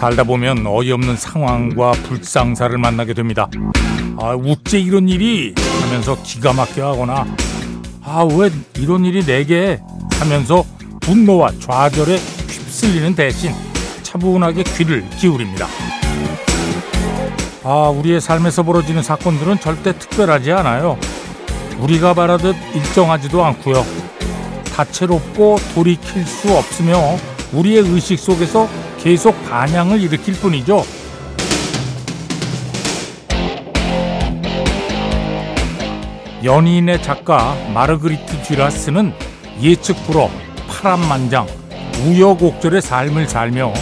살다 보면 어이없는 상황과 불상사를 만나게 됩니다. 아, 우째 이런 일이 하면서 기가 막혀 하거나 아, 왜 이런 일이 내게 하면서 분노와 좌절에 휩쓸리는 대신 차분하게 귀를 기울입니다. 아, 우리의 삶에서 벌어지는 사건들은 절대 특별하지 않아요. 우리가 바라듯 일정하지도 않고요. 다채롭고 돌이킬 수 없으며 우리의 의식 속에서 계속 반향을 일으킬 뿐이죠. 연인의 작가 마르그리트 듀라스는 예측 불허, 파란만장, 우여곡절의 삶을 살며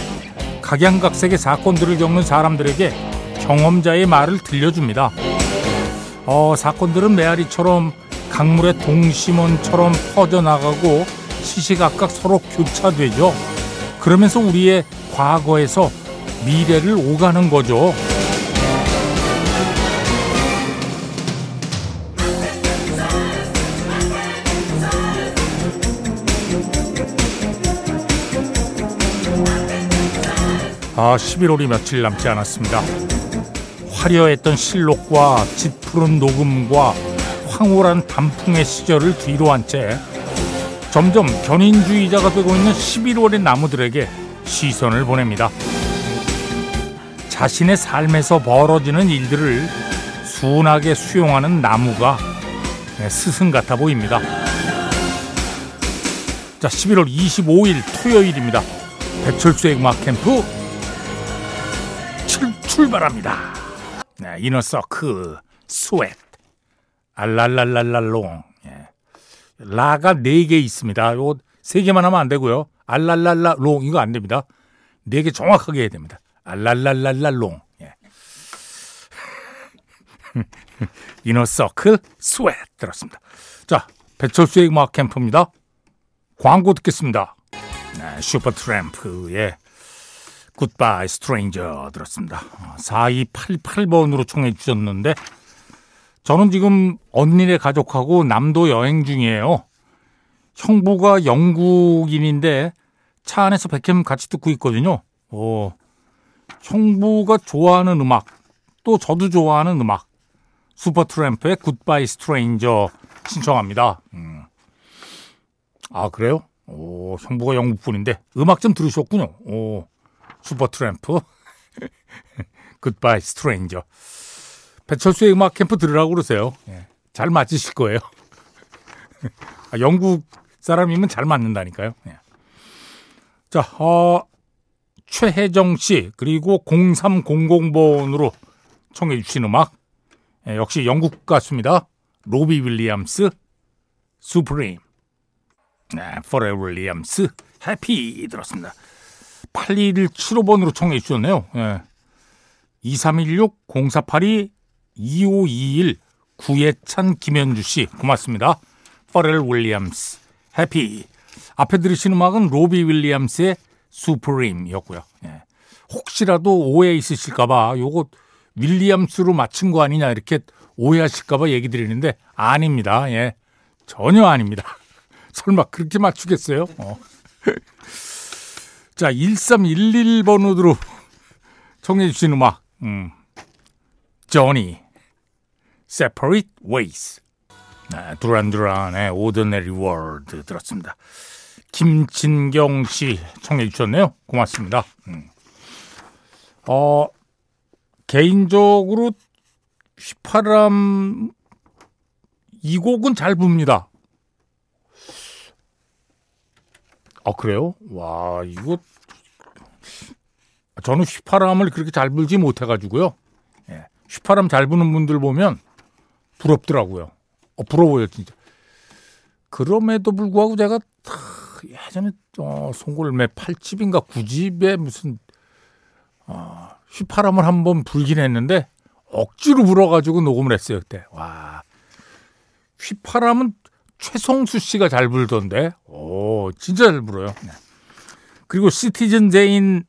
각양각색의 사건들을 겪는 사람들에게 경험자의 말을 들려줍니다. 어, 사건들은 메아리처럼 강물의 동심원처럼 퍼져나가고 시시각각 서로 교차되죠. 그러면서 우리의 과거에서 미래를 오가는 거죠. 아, 11월이 며칠 남지 않았습니다. 화려했던 실록과 짙푸른 녹음과 황홀한 단풍의 시절을 뒤로 한 채 점점 견인주의자가 되고 있는 11월의 나무들에게 시선을 보냅니다. 자신의 삶에서 벌어지는 일들을 순하게 수용하는 나무가 스승 같아 보입니다. 자, 11월 25일 토요일입니다. 배철수의 음악 캠프 출, 출발합니다. 네, 이너서클 Sweat 알랄랄랄랄롱 예. 라가 네 개 있습니다. 요거 세 개만 하면 안 되고요. 알랄랄랄롱 이거 안 됩니다. 네 개 정확하게 해야 됩니다. 알랄랄랄랄롱 예. 이너서클 Sweat 들었습니다. 자, 배철수의 음악 캠프입니다. 광고 듣겠습니다. 네, 슈퍼트램프의 Goodbye Stranger 들었습니다. 4288번으로 청해 주셨는데 저는 지금 언니네 가족하고 남도 여행 중이에요. 형부가 영국인인데 차 안에서 배캠 같이 듣고 있거든요. 오, 형부가 좋아하는 음악, 또 저도 좋아하는 음악, 슈퍼트램프의 Goodbye Stranger 신청합니다. 음. 아 그래요? 오, 형부가 영국 분인데 음악 좀 들으셨군요. 오, 슈퍼트램프, Goodbye Stranger. 배철수의 음악 캠프 들으라고 그러세요. 예, 잘 맞으실 거예요. 아, 영국 사람이면 잘 맞는다니까요. 예. 자, 어, 최혜정 씨 그리고 0300번으로 청해 주신 음악 예, 역시 영국 가수입니다. 로비 윌리엄스 Supreme 네, 퍼렐 윌리엄스 Happy 들었습니다. 8175번으로 청해 주셨네요. 예. 2316-0482-2521 구예찬 김현주 씨 고맙습니다. 퍼렐 윌리엄스 Happy 앞에 들으신 음악은 로비 윌리엄스의 Supreme이었고요. 예. 혹시라도 오해 있으실까봐 요거 윌리엄스로 맞춘 거 아니냐 이렇게 오해하실까봐 얘기 드리는데 아닙니다. 예. 전혀 아닙니다. 설마 그렇게 맞추겠어요? 어. 자, 1311번으로 청해 주신 음악, 음. Johnny, Separate Ways. 네, 두란두란의 오드네리 월드 들었습니다. 김진경 씨 청해 주셨네요. 고맙습니다. 음. 어, 개인적으로 휘파람 이 곡은 잘 붑니다. 아 그래요? 와 이거 저는 휘파람을 그렇게 잘 불지 못해가지고요. 예, 휘파람 잘 부는 분들 보면 부럽더라고요. 어, 부러워요 진짜. 그럼에도 불구하고 제가 예전에 어, 송골매 8집인가 9집에 무슨 어, 휘파람을 한번 불긴 했는데 억지로 불어가지고 녹음을 했어요 그때. 와 휘파람은 최성수 씨가 잘 불던데. 오, 진짜 잘 불어요. 네. 그리고 시티즌 제인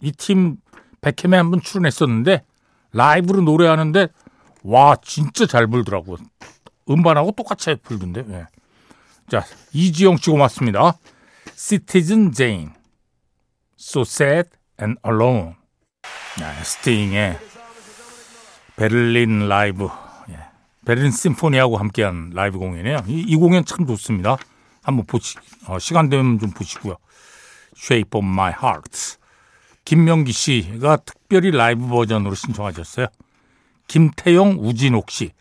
이 팀 배캠에 한번 출연했었는데 라이브로 노래하는데 와 진짜 잘 불더라고. 음반하고 똑같이 불던데. 네. 자 이지영 씨 고맙습니다. 시티즌 제인, So Sad and Alone. 네, 스팅의 베를린 라이브. 예, 베를린 심포니하고 함께한 라이브 공연이에요. 이, 이 공연 참 좋습니다. 한번 보시, 어, 시간 되면 좀 보시고요. Shape of My Heart. 김명기 씨가 특별히 라이브 버전으로 신청하셨어요. 김태영, 우진옥 씨.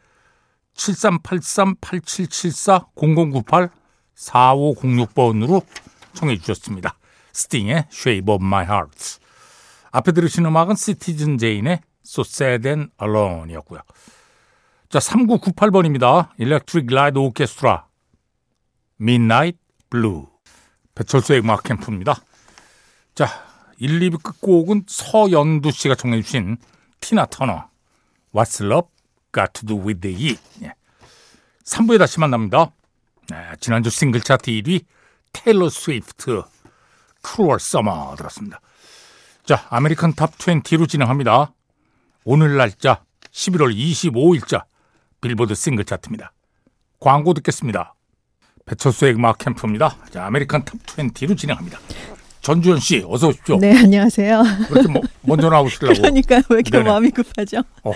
7383-8774-0098-4506번으로 청해 주셨습니다. 스팅의 Shape of My Heart. 앞에 들으신 음악은 시티즌 제인의 So Sad and Alone이었고요. 자, 3998번입니다. Electric Light Orchestra. Midnight Blue. 배철수의 음악 캠프입니다. 자, 1, 2부 끝곡은 서연두 씨가 청해 주신 티나 터너. What's Love Got to Do With It. 예. 3부에 다시 만납니다. 네, 지난주 싱글 차트 1위 테일러 스위프트 Cruel Summer 들었습니다. 자, American Top 20로 진행합니다. 오늘 날짜 11월 25일자 빌보드 싱글 차트입니다. 광고 듣겠습니다. 배철수의 음악 캠프입니다. 자, American Top 20로 진행합니다. 전주현 씨, 어서 오십시오. 네, 안녕하세요. 이렇게 뭐, 먼저 나오시려고. 그러니까 왜 이렇게 네네. 마음이 급하죠?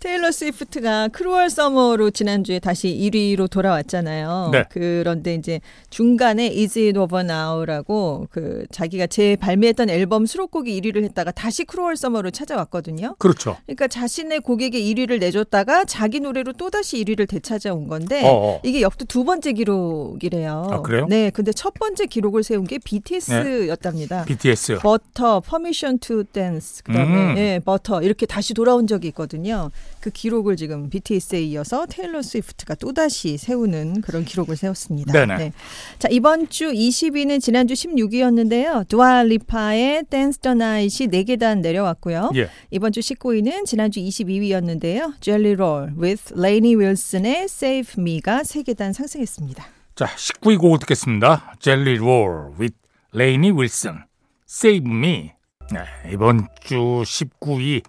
테일러 스위프트가 Cruel Summer로 지난주에 다시 1위로 돌아왔잖아요. 네. 그런데 이제 중간에 Is It Over Now라고 그 자기가 제 발매했던 앨범 수록곡이 1위를 했다가 다시 Cruel Summer로 찾아왔거든요. 그렇죠. 그러니까 자신의 곡에게 1위를 내줬다가 자기 노래로 또다시 1위를 되찾아온 건데 어어. 이게 역대 두 번째 기록이래요. 아, 그래요? 네, 근데 첫 번째 기록을 세운 게 BTS였답니다. BTS. Butter, Permission to Dance, 그다음에 음. 예, 버터 이렇게 다시 돌아온 적이 있거든요. 그 기록을 지금 BTS에 이어서 테일러 스위프트가 또 다시 세우는 그런 기록을 세웠습니다. 네네. 자 이번 주 20위는 지난주 16위였는데요. 두아 리파의 Dance the Night이 4계단 내려왔고요. 예. 이번 주 19위는 지난주 22위였는데요. 젤리 롤 with 레이니 윌슨의 Save Me가 3계단 상승했습니다. 자, 19위 곡을 듣겠습니다. 젤리 롤 with 레이니 윌슨. Save Me. 네, 이번 주 19위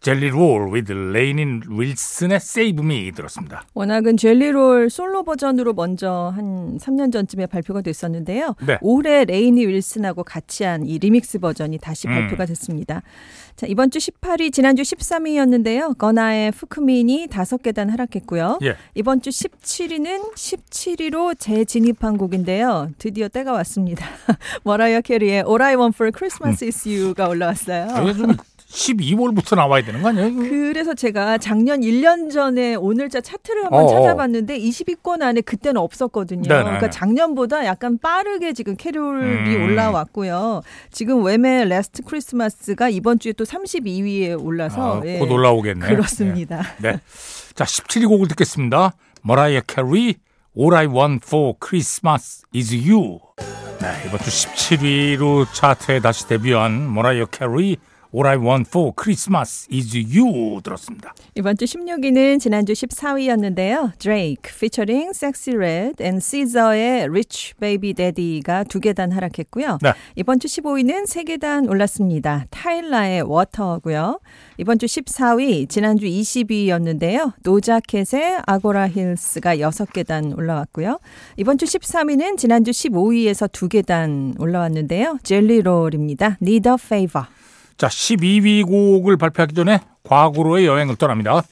젤리 롤 with 레이니 윌슨의 Save Me 들었습니다. 워낙은 젤리 롤 솔로 버전으로 먼저 한 3년 전쯤에 발표가 됐었는데요. 네. 올해 레이니 윌슨하고 같이 한 이 리믹스 버전이 다시 음. 발표가 됐습니다. 자, 이번 주 18위, 지난주 13위였는데요. 거나의 fukumean이 5계단 하락했고요. 예. 이번 주 17위는 17위로 재진입한 곡인데요. 드디어 때가 왔습니다. 머라이어 캐리의 All I Want for Christmas is You가 올라왔어요. 아, 이게 좀 12월부터 나와야 되는 거 아니에요? 그래서 제가 작년 1년 전에 오늘자 차트를 한번 어어. 찾아봤는데 20위권 안에 그때는 없었거든요. 네네네. 그러니까 작년보다 약간 빠르게 지금 캐롤이 음. 올라왔고요. 지금 웸의 Last Christmas가 이번 주에 또 32위에 올라서 아, 예, 곧 올라오겠네. 그렇습니다. 네. 네. 자, 17위 곡을 듣겠습니다. 머라이어 캐리 All I Want for Christmas is You. 네, 이번 주 17위로 차트에 다시 데뷔한 머라이어 캐리 All I Want for Christmas is You 들었습니다. 이번 주 16위는 지난주 14위였는데요. Drake featuring Sexyy Red and SZA의 Rich Baby Daddy가 두 계단 하락했고요. 네. 이번 주 15위는 세 계단 올랐습니다. 타일라의 Water고요. 이번 주 14위, 지난주 20위였는데요. 도자 캣의 Agora Hills가 6계단 올라왔고요. 이번 주 13위는 지난주 15위에서 두 계단 올라왔는데요. 젤리롤입니다. Need a Favor. 자, 12위 곡을 발표하기 전에 과거로의 여행을 떠납니다.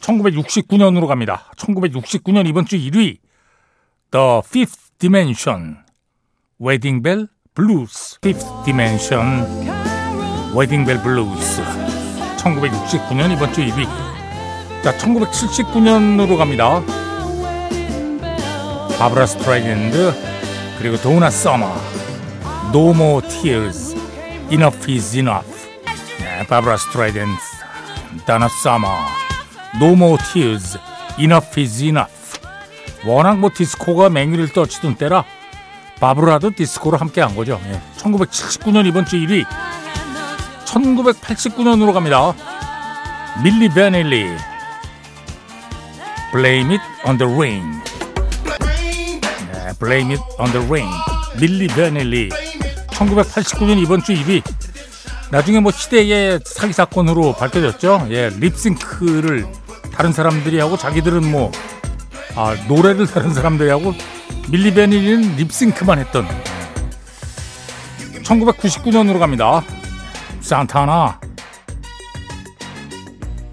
1969년으로 갑니다. 1969년 이번 주 1위 The Fifth Dimension Wedding Bell Blues Fifth Dimension Wedding Bell Blues 1969년 이번 주 1위 자, 1979년으로 갑니다. 바브라 스트라이샌드 그리고 도나 서머 No More Tears Enough is Enough 네, 바브라 스트라이샌드 도나 서머 No More Tears Enough is Enough 워낙 뭐 디스코가 맹위를 떨치던 때라 바브라도 디스코로 함께 한 거죠. 예. 1979년 이번 주 1위 1989년으로 갑니다. 밀리 베닐리 Blame It on the Rain 네, Blame It on the Rain 밀리 베닐리 1989년 이번 주 1위 나중에 뭐 시대의 사기 사건으로 밝혀졌죠. 예, 립싱크를 다른 사람들이 하고 자기들은 뭐 아, 노래를 다른 사람들이 하고 밀리 베닐리는 립싱크만 했던 1999년으로 갑니다. 산타나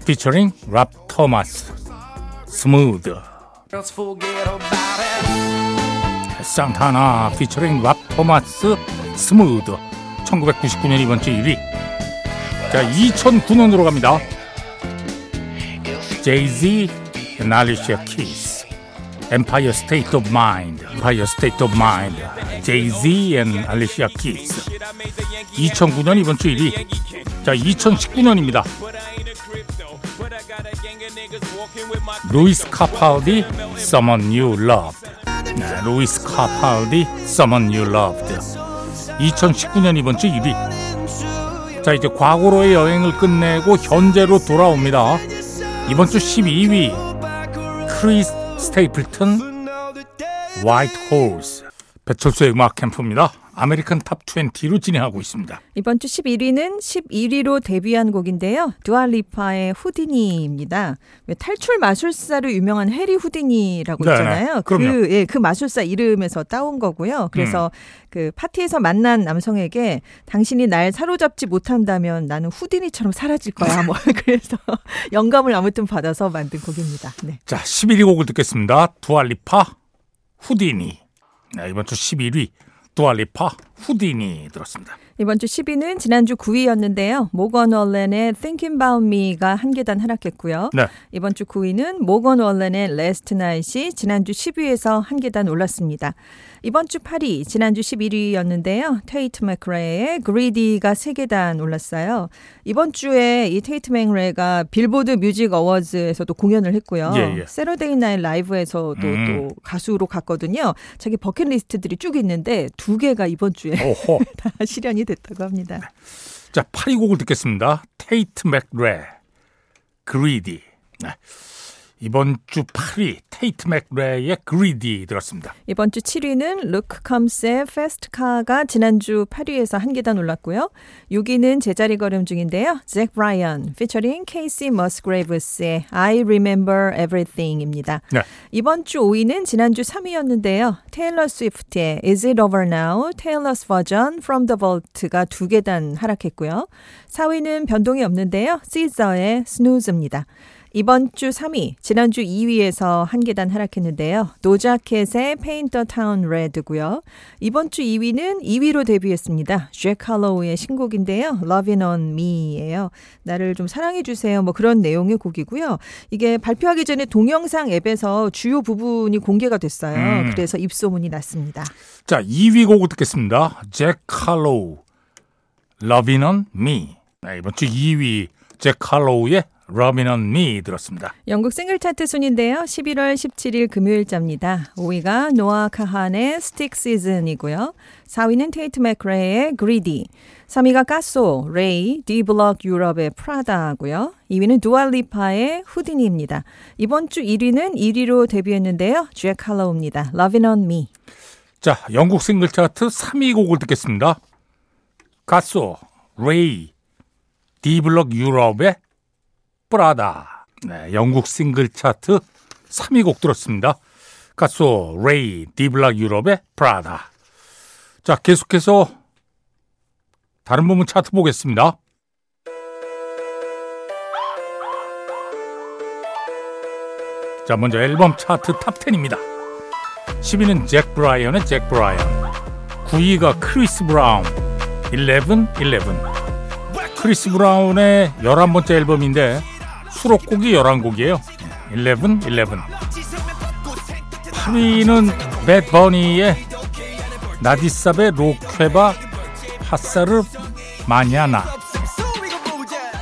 피처링 랍 토마스 Smooth 산타나 피처링 랍 토마스 Smooth 1999년 이번 주 1위 자 2009년으로 갑니다. 제이지 and 알리시아 키스 Empire State of Mind Empire State of Mind Jay-Z and Alicia Keys 2009년 이번 주 1위 자 2019년입니다 루이스 카팔디 Someone You Loved 네, 루이스 카팔디 Someone You Loved 2019년 이번 주 1위. 자 이제 과거로의 여행을 끝내고 현재로 돌아옵니다. 이번 주 12위 크리스 스테이플튼 White Horse. 배철수의 음악 캠프입니다. American Top 20로 진행하고 있습니다. 이번 주 11위는 11위로 데뷔한 곡인데요. 두아 리파의 Houdini입니다. 탈출 마술사로 유명한 해리 후디니라고 네네, 있잖아요. 그럼요. 그, 예, 그 마술사 이름에서 따온 거고요. 그래서 음. 그 파티에서 만난 남성에게 당신이 날 사로잡지 못한다면 나는 후디니처럼 사라질 거야. 뭐 그래서 영감을 아무튼 받아서 만든 곡입니다. 네. 자, 11위 곡을 듣겠습니다. 두알리파 후디니. 네, 이번 주 11위 두알리파 후디니 들었습니다. 이번 주 10위는 지난주 9위였는데요. 모건 월렌의 Thinking About Me가 한 계단 하락했고요. 네. 이번 주 9위는 모건 월렌의 Last Night이 지난주 10위에서 한 계단 올랐습니다. 이번 주 8위, 지난주 11위였는데요. 테이트 맥레의 Greedy가 3계단 올랐어요. 이번 주에 이 테이트 맥레가 Billboard Music Awards에서도 공연을 했고요. 예, 예. Saturday Night Live에서도 음. 또 가수로 갔거든요. 자기 버킷리스트들이 쭉 있는데 두 개가 이번 주에 오호. 다 실현이 됐다고 합니다. 자, 8위 곡을 듣겠습니다. 테이트 맥레 Greedy. 네. 이번 주 8위 테이트 맥레의 Greedy 들었습니다. 이번 주 7위는 루크 컴스의 Fast Car가 지난주 8위에서 한 계단 올랐고요. 6위는 제자리 걸음 중인데요. 잭 브라이언 피처링 케이시 머스그레이브스의 I Remember Everything입니다. 네. 이번 주 5위는 지난주 3위였는데요. 테일러 스위프트의 Is It Over Now? Taylor's Version From the Vault가 두 계단 하락했고요. 4위는 변동이 없는데요. 시저의 Snooze입니다. 이번 주 3위, 지난주 2위에서 한 계단 하락했는데요. 도자캣의 Paint the Town Red고요. 이번 주 2위는 2위로 데뷔했습니다. 잭 할로우의 신곡인데요. Lovin' on Me예요. 나를 좀 사랑해 주세요. 뭐 그런 내용의 곡이고요. 이게 발표하기 전에 동영상 앱에서 주요 부분이 공개가 됐어요. 음. 그래서 입소문이 났습니다. 자, 2위 곡을 듣겠습니다. 잭 칼로우, Lovin' on Me. 네, 이번 주 2위 잭 칼로우의 Lovin' on Me 들었습니다. 영국 싱글 차트 순인데요. 11월 17일 금요일자입니다. 5위가 노아 카한의 Stick Season이고요. 4위는 테이트 맥레의 Greedy. 3위가 카소, 레이, 디블록 유럽의 프라다고요. 2위는 두아 리파의 Houdini입니다. 이번 주 1위는 1위로 데뷔했는데요. 잭 할로우입니다. Lovin' on Me. 자, 영국 싱글 차트 3위 곡을 듣겠습니다. 카소, 레이, 디블록 유럽의 프라다. 네, 영국 싱글 차트 3위 곡 들었습니다. 카소, 레이, 디블록 유럽의 프라다. 자, 계속해서 다른 부분 차트 보겠습니다. 자, 먼저 앨범 차트 Top 10입니다. 10위는 잭 브라이언의 잭 브라이언 9위가 크리스 브라운 11, 11 크리스 브라운의 11번째 앨범인데 수록곡이 11곡이에요. 11, 11 8위는 맷 버니의 나디사베 로케바 파사르 마냐나.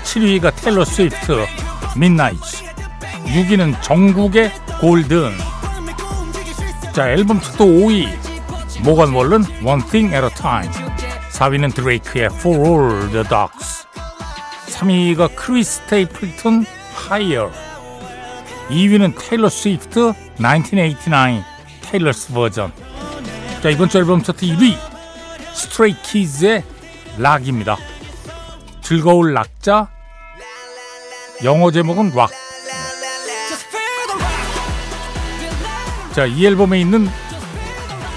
7위가 테일러 스위프트 Midnights. 6위는 정국의 Golden. 자 앨범 차트 5위. 모건 월런 One Thing at a Time. 4위는 드레이크의 For All the Dogs. 3위가 크리스 스테이플턴 Higher. 2위는 테일러 스위프트 1989 Taylor's Version 자 이번 주 앨범 차트 1위. 스트레이 키즈의 락입니다. 즐거울 락자. 영어 제목은 Rock. 자, 이 앨범에 있는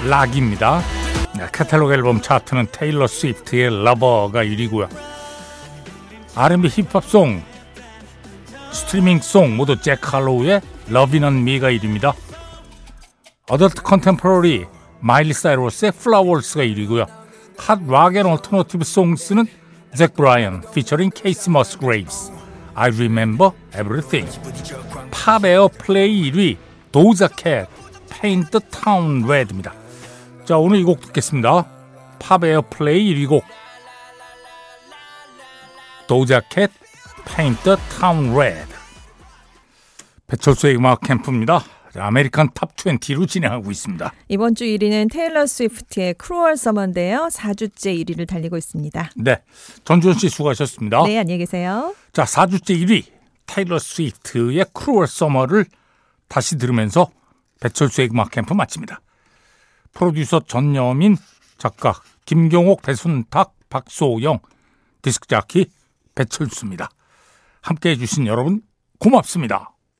락입니다. 네, 카탈로그 앨범 차트는 테일러 스위프트의 Lover가 1위고요. R&B Hip-Hop Song, Streaming Song 모두 잭 칼로우의 러빈 온 미가 1위입니다. Adult Contemporary 마일리 사이로스의 Flowers가 1위고요. Hot Rock & Alternative Songs는 잭 브라이언 피처링 케이시 머스그레이브스 I Remember Everything Pop Airplay 1위 도자캣 Paint the Town Red입니다. 자 오늘 이 곡 듣겠습니다. Pop Airplay 1위 곡 Paint the Town Red 배철수의 음악 캠프입니다. American Top 20로 진행하고 있습니다. 이번 주 1위는 테일러 스위프트의 Cruel Summer인데요. 4주째 1위를 달리고 있습니다. 네. 전주현 씨 수고하셨습니다. 네, 안녕히 계세요. 자, 4주째 1위 테일러 스위프트의 Cruel Summer를 다시 들으면서 배철수의 음악 캠프 마칩니다. 프로듀서 전여민, 작가 김경옥, 배순탁, 박소영, 디스크 자키 배철수입니다. 함께 해 주신 여러분 고맙습니다.